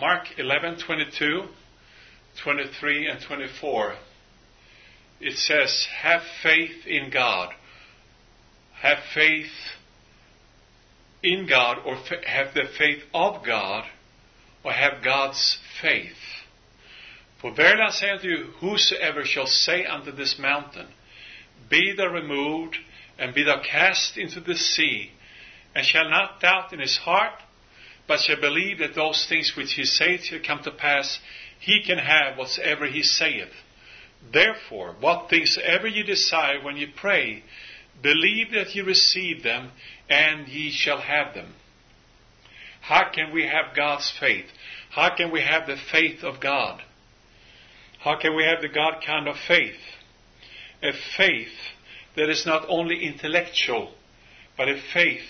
Mark 11:22, 23 and 24. It says, "Have faith in God. Have faith in God or have the faith of God or have God's faith. For verily I say unto you, whosoever shall say unto this mountain, Be thou removed, and be thou cast into the sea, and shall not doubt in his heart, but shall believe that those things which he saith shall come to pass, he can have whatsoever he saith. Therefore, what things ever ye desire when ye pray, believe that ye receive them, and ye shall have them. How can we have God's faith? How can we have the faith of God? How can we have the God kind of faith? A faith that is not only intellectual, but a faith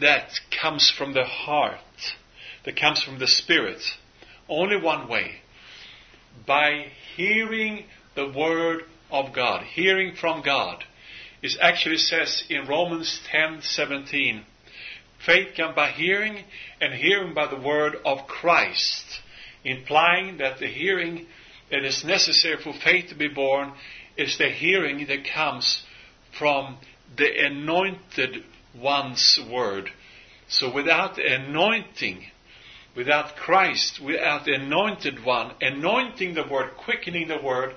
that comes from the heart, that comes from the Spirit. Only one way. By hearing the Word of God, hearing from God. It actually says in Romans 10:17, faith comes by hearing, and hearing by the word of Christ, implying that the hearing that is necessary for faith to be born is the hearing that comes from the anointed one's word. So without the anointing, without Christ, without the anointed one, anointing the word, quickening the word,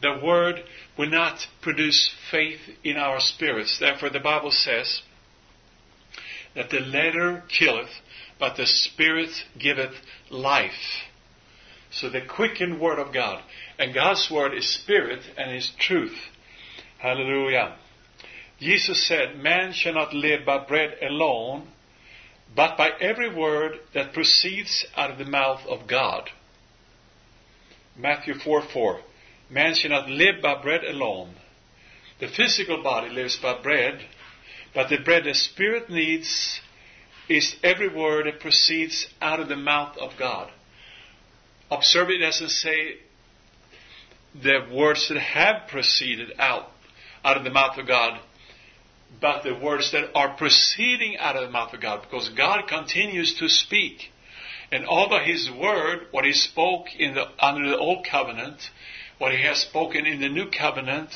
the word will not produce faith in our spirits. Therefore, the Bible says that the letter killeth, but the spirit giveth life. So the quickened word of God. And God's word is spirit and is truth. Hallelujah. Jesus said, Man shall not live by bread alone, but by every word that proceeds out of the mouth of God. Matthew 4 4. Man shall not live by bread alone. The physical body lives by bread, but the bread the spirit needs is every word that proceeds out of the mouth of God. Observe it doesn't say the words that have proceeded out out of the mouth of God, but the words that are proceeding out of the mouth of God, because God continues to speak. And although His word, what He spoke the, under the old covenant, what He has spoken in the new covenant,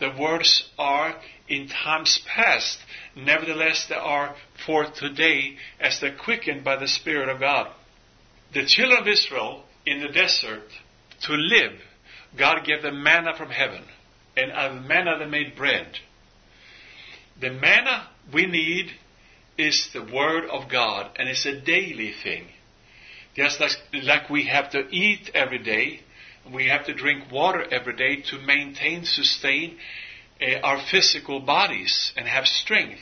the words are in times past. Nevertheless, they are for today as they're quickened by the Spirit of God. The children of Israel in the desert, to live, God gave them manna from heaven. And out of manna they made bread. The manna we need is the Word of God, and it's a daily thing. Just like, like we have to eat every day, we have to drink water every day to maintain, sustain uh, our physical bodies and have strength.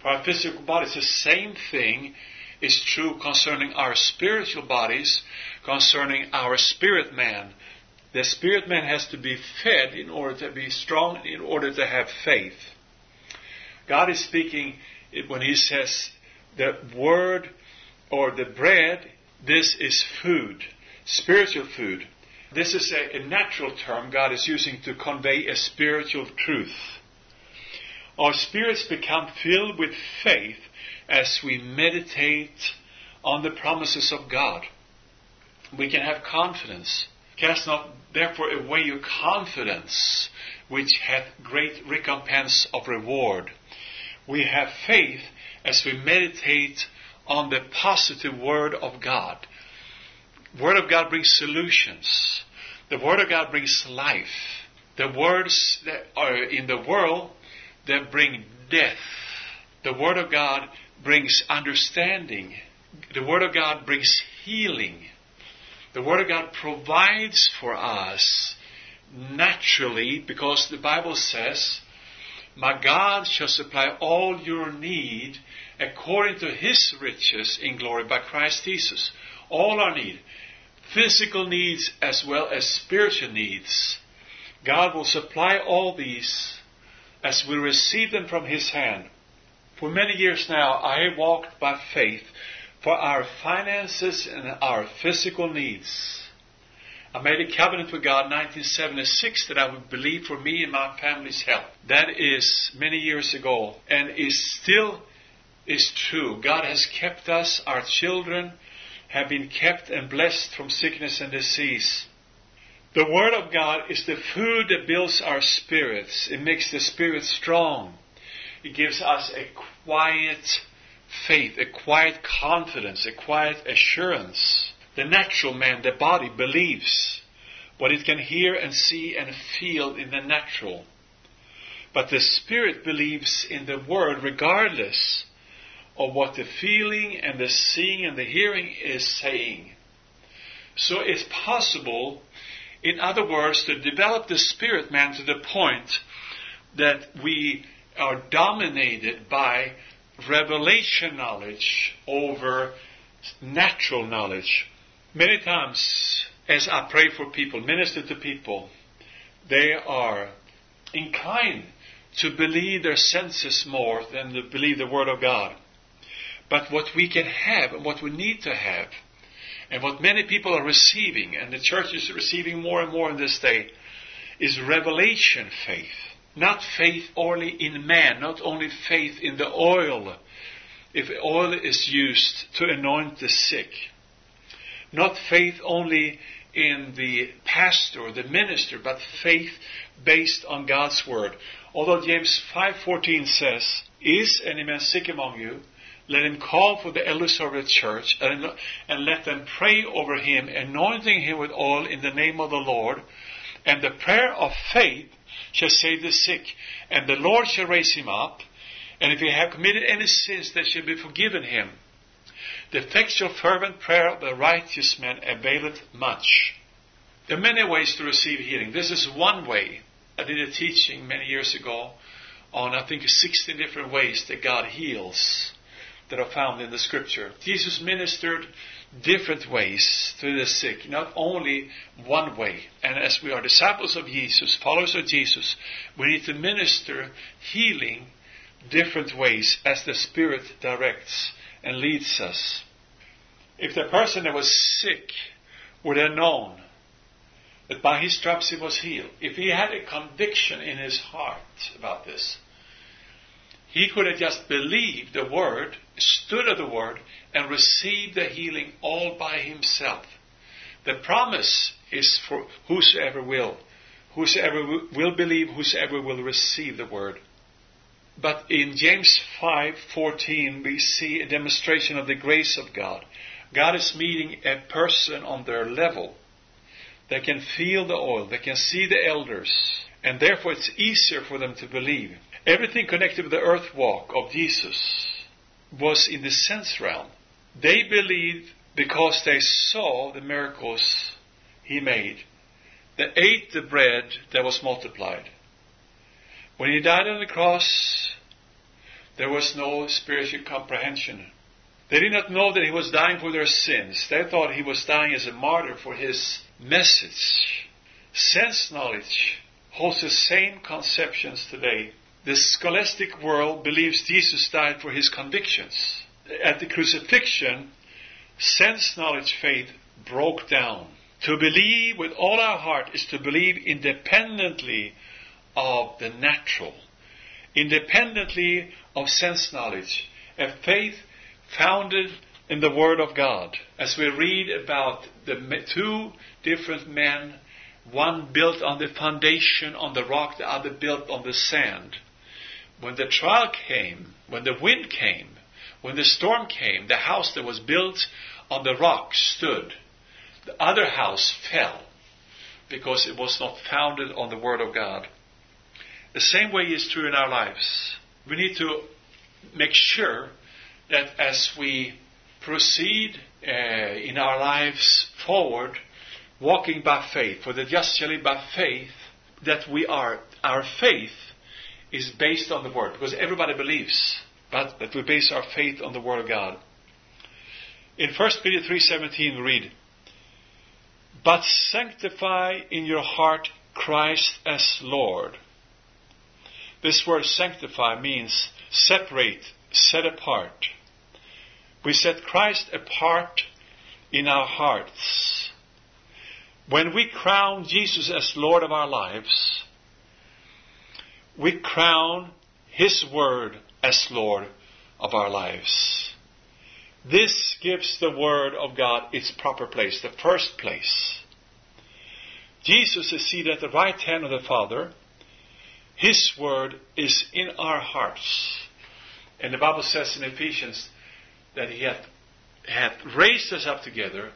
For our physical bodies, the same thing is true concerning our spiritual bodies, concerning our spirit man. The spirit man has to be fed in order to be strong, in order to have faith. God is speaking when He says the word or the bread, this is food, spiritual food. This is a, a, natural term God is using to convey a spiritual truth. Our spirits become filled with faith as we meditate on the promises of God. We can have confidence. Cast not therefore away your confidence, which hath great recompense of reward. We have faith as we meditate on the positive Word of God. Word of God brings solutions. The Word of God brings life. The words that are in the world that bring death. The Word of God brings understanding. The Word of God brings healing. The Word of God provides for us naturally because the Bible says, My God shall supply all your need according to His riches in glory by Christ Jesus. All our need physical needs as well as spiritual needs. God will supply all these as we receive them from His hand. For many years now, I have walked by faith for our finances and our physical needs. I made a covenant with God in 1976 that I would believe for me and my family's health. That is many years ago and is still is true. God has kept us, our children, have been kept and blessed from sickness and disease. The Word of God is the food that builds our spirits. It makes the spirit strong. It gives us a quiet faith, a quiet confidence, a quiet assurance. The natural man, the body, believes what it can hear and see and feel in the natural. But the spirit believes in the Word regardless of what the feeling and the seeing and the hearing is saying. So it's possible, in other words, to develop the spirit man to the point that we are dominated by revelation knowledge over natural knowledge. Many times, as I pray for people, minister to people, they are inclined to believe their senses more than to believe the Word of God. But what we can have and what we need to have, and what many people are receiving, and the church is receiving more and more in this day, is revelation faith. Not faith only in man, not only faith in the oil, if oil is used to anoint the sick. Not faith only in the pastor or the minister, but faith based on God's word. Although James 5:14 says, "Is any man sick among you? Let him call for the elders of the church and, and let them pray over him, anointing him with oil in the name of the Lord. And the prayer of faith shall save the sick, and the Lord shall raise him up. And if he have committed any sins, they shall be forgiven him. The effectual fervent prayer of the righteous man availeth much. There are many ways to receive healing. This is one way. I did a teaching many years ago on, I think, 16 different ways that God heals that are found in the scripture. Jesus ministered different ways to the sick, not only one way. And as we are disciples of Jesus, followers of Jesus, we need to minister healing different ways as the Spirit directs and leads us. If the person that was sick would have known that by his stripes he was healed, if he had a conviction in his heart about this, he could have just believed the word, stood at the word, and received the healing all by himself. The promise is for whosoever will. Whosoever will believe, whosoever will receive the word. But in James 5:14 we see a demonstration of the grace of God. God is meeting a person on their level. They can feel the oil, they can see the elders, and therefore it's easier for them to believe. Everything connected with the earth walk of Jesus was in the sense realm. They believed because they saw the miracles he made. They ate the bread that was multiplied. When he died on the cross, there was no spiritual comprehension. They did not know that he was dying for their sins. They thought he was dying as a martyr for his message. Sense knowledge holds the same conceptions today the scholastic world believes Jesus died for his convictions. At the crucifixion, sense knowledge faith broke down. To believe with all our heart is to believe independently of the natural, independently of sense knowledge, a faith founded in the Word of God. As we read about the two different men, one built on the foundation on the rock, the other built on the sand when the trial came, when the wind came, when the storm came, the house that was built on the rock stood. The other house fell because it was not founded on the Word of God. The same way is true in our lives. We need to make sure that as we proceed uh, in our lives forward, walking by faith, for the just shall live by faith, that we are, our faith is based on the Word, because everybody believes, but that we base our faith on the Word of God. In 1 Peter 3.17 we read, But sanctify in your heart Christ as Lord. This word sanctify means separate, set apart. We set Christ apart in our hearts. When we crown Jesus as Lord of our lives, we crown His Word as Lord of our lives. This gives the Word of God its proper place, the first place. Jesus is seated at the right hand of the Father. His Word is in our hearts. And the Bible says in Ephesians that He hath, hath raised us up together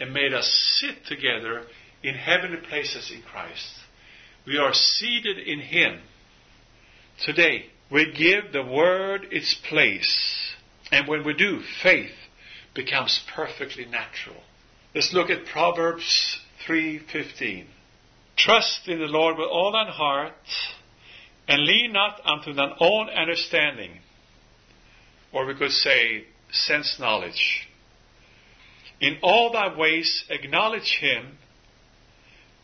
and made us sit together in heavenly places in Christ. We are seated in Him. Today, we give the Word its place. And when we do, faith becomes perfectly natural. Let's look at Proverbs 3:15. Trust in the Lord with all thine heart, and lean not unto thine own understanding. Or we could say sense knowledge. In all thy ways acknowledge him,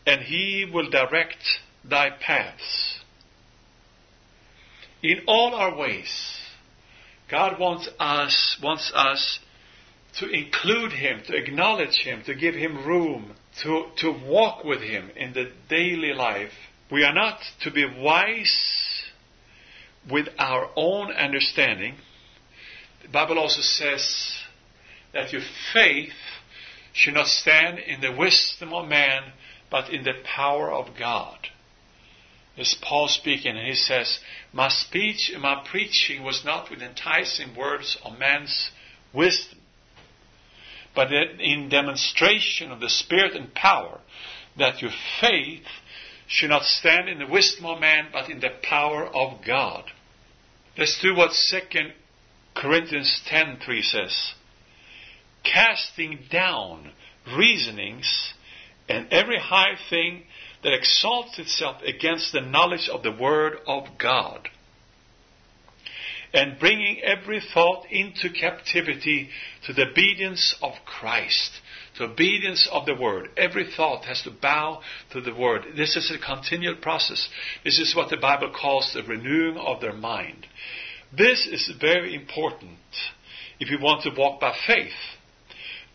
and he will direct thy paths. In all our ways, God wants us, wants us to include Him, to acknowledge Him, to give Him room, to, to walk with Him in the daily life. We are not to be wise with our own understanding. The Bible also says that your faith should not stand in the wisdom of man, but in the power of God. This Paul speaking, and he says, My speech and my preaching was not with enticing words of man's wisdom, but in demonstration of the Spirit and power, that your faith should not stand in the wisdom of man, but in the power of God. Let's do what 2 Corinthians 10.3 says. Casting down reasonings and every high thing that exalts itself against the knowledge of the Word of God and bringing every thought into captivity to the obedience of Christ, obedience of the Word. Every thought has to bow to the Word. This is a continual process. This is what the Bible calls the renewing of their mind. This is very important if you want to walk by faith.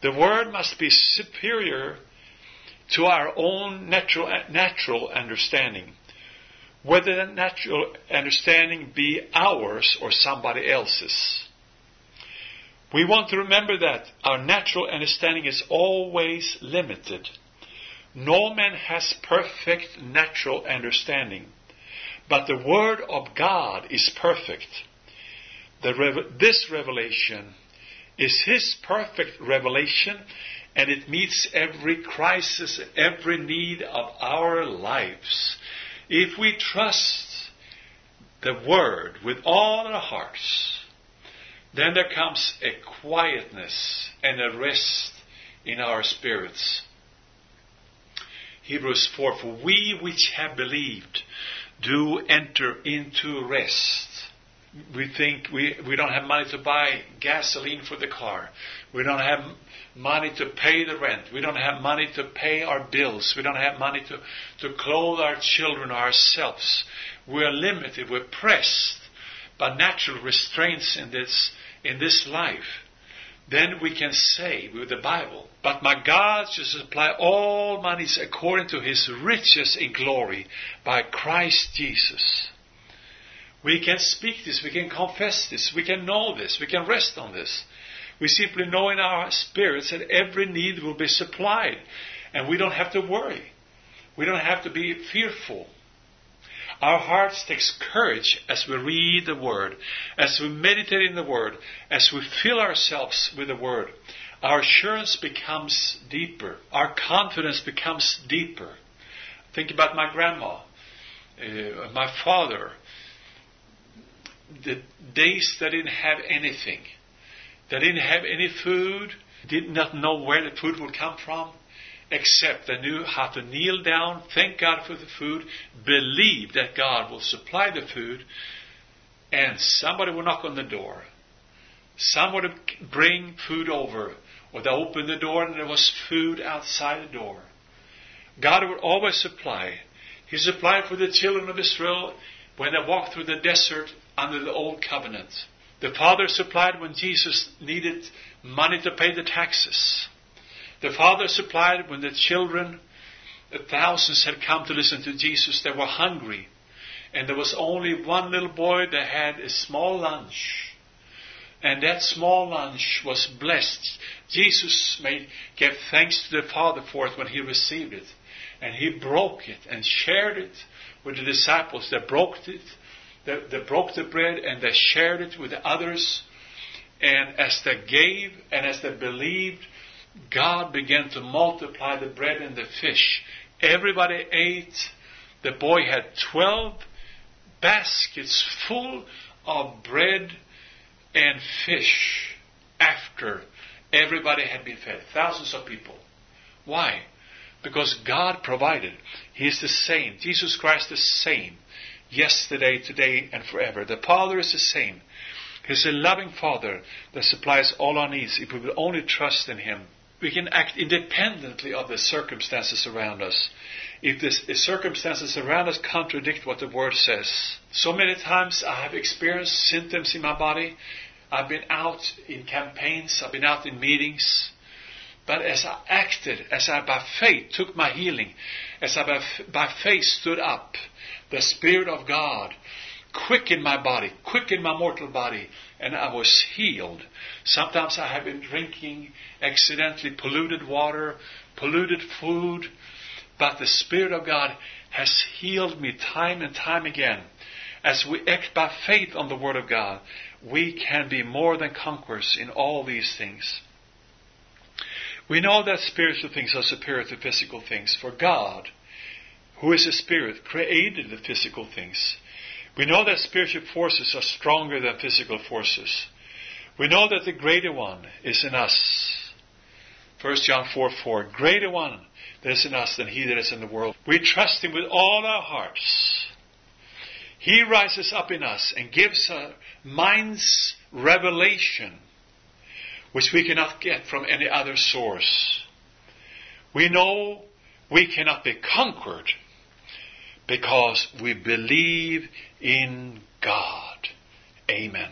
The Word must be superior to our own natural, natural understanding whether that natural understanding be ours or somebody else's. We want to remember that our natural understanding is always limited. No man has perfect natural understanding, but the Word of God is perfect. this revelation is His perfect revelation, and it meets every crisis, every need of our lives. If we trust the Word with all our hearts, then there comes a quietness and a rest in our spirits. Hebrews 4 For we which have believed do enter into rest. We think we, we don't have money to buy gasoline for the car. We don't have money to pay the rent. We don't have money to pay our bills. We don't have money to, to clothe our children ourselves. We're limited. We're pressed by natural restraints in this, in this life. Then we can say with the Bible, but my God shall supply all monies according to his riches in glory by Christ Jesus. We can speak this, we can confess this, we can know this, we can rest on this. We simply know in our spirits that every need will be supplied. And we don't have to worry. We don't have to be fearful. Our hearts takes courage as we read the Word, as we meditate in the Word, as we fill ourselves with the Word. Our assurance becomes deeper. Our confidence becomes deeper. Think about my grandma, uh, my father, the days they didn't have anything. They didn't have any food, did not know where the food would come from, except they knew how to kneel down, thank God for the food, believe that God will supply the food, and somebody would knock on the door. Somebody would bring food over, or they opened the door and there was food outside the door. God would always supply. He supplied for the children of Israel when they walked through the desert under the old covenant. The Father supplied when Jesus needed money to pay the taxes. The Father supplied when the children, thousands had come to listen to Jesus. They were hungry. And there was only one little boy that had a small lunch. And that small lunch was blessed. Jesus made, gave thanks to the Father for it when he received it. And he broke it and shared it with the disciples. They broke it, they, they broke the bread and they shared it with the others. And as they gave and as they believed, God began to multiply the bread and the fish. Everybody ate. The boy had 12 baskets full of bread and fish after everybody had been fed. Thousands of people. Why? Because God provided. He is the same. Jesus Christ the same. Yesterday, today, and forever. The Father is the same. He's a loving Father that supplies all our needs if we will only trust in Him. We can act independently of the circumstances around us. If the circumstances around us contradict what the Word says. So many times I have experienced symptoms in my body. I've been out in campaigns, I've been out in meetings. But as I acted, as I by faith took my healing, as I by, by faith stood up, the Spirit of God quickened my body, quickened my mortal body, and I was healed. Sometimes I have been drinking accidentally polluted water, polluted food, but the Spirit of God has healed me time and time again. As we act by faith on the Word of God, we can be more than conquerors in all these things. We know that spiritual things are superior to physical things, for God, who is a spirit, created the physical things. We know that spiritual forces are stronger than physical forces. We know that the greater one is in us. 1 John 4 4. Greater one that is in us than he that is in the world. We trust him with all our hearts. He rises up in us and gives our mind's revelation which we cannot get from any other source. We know we cannot be conquered because we believe in God. Amen.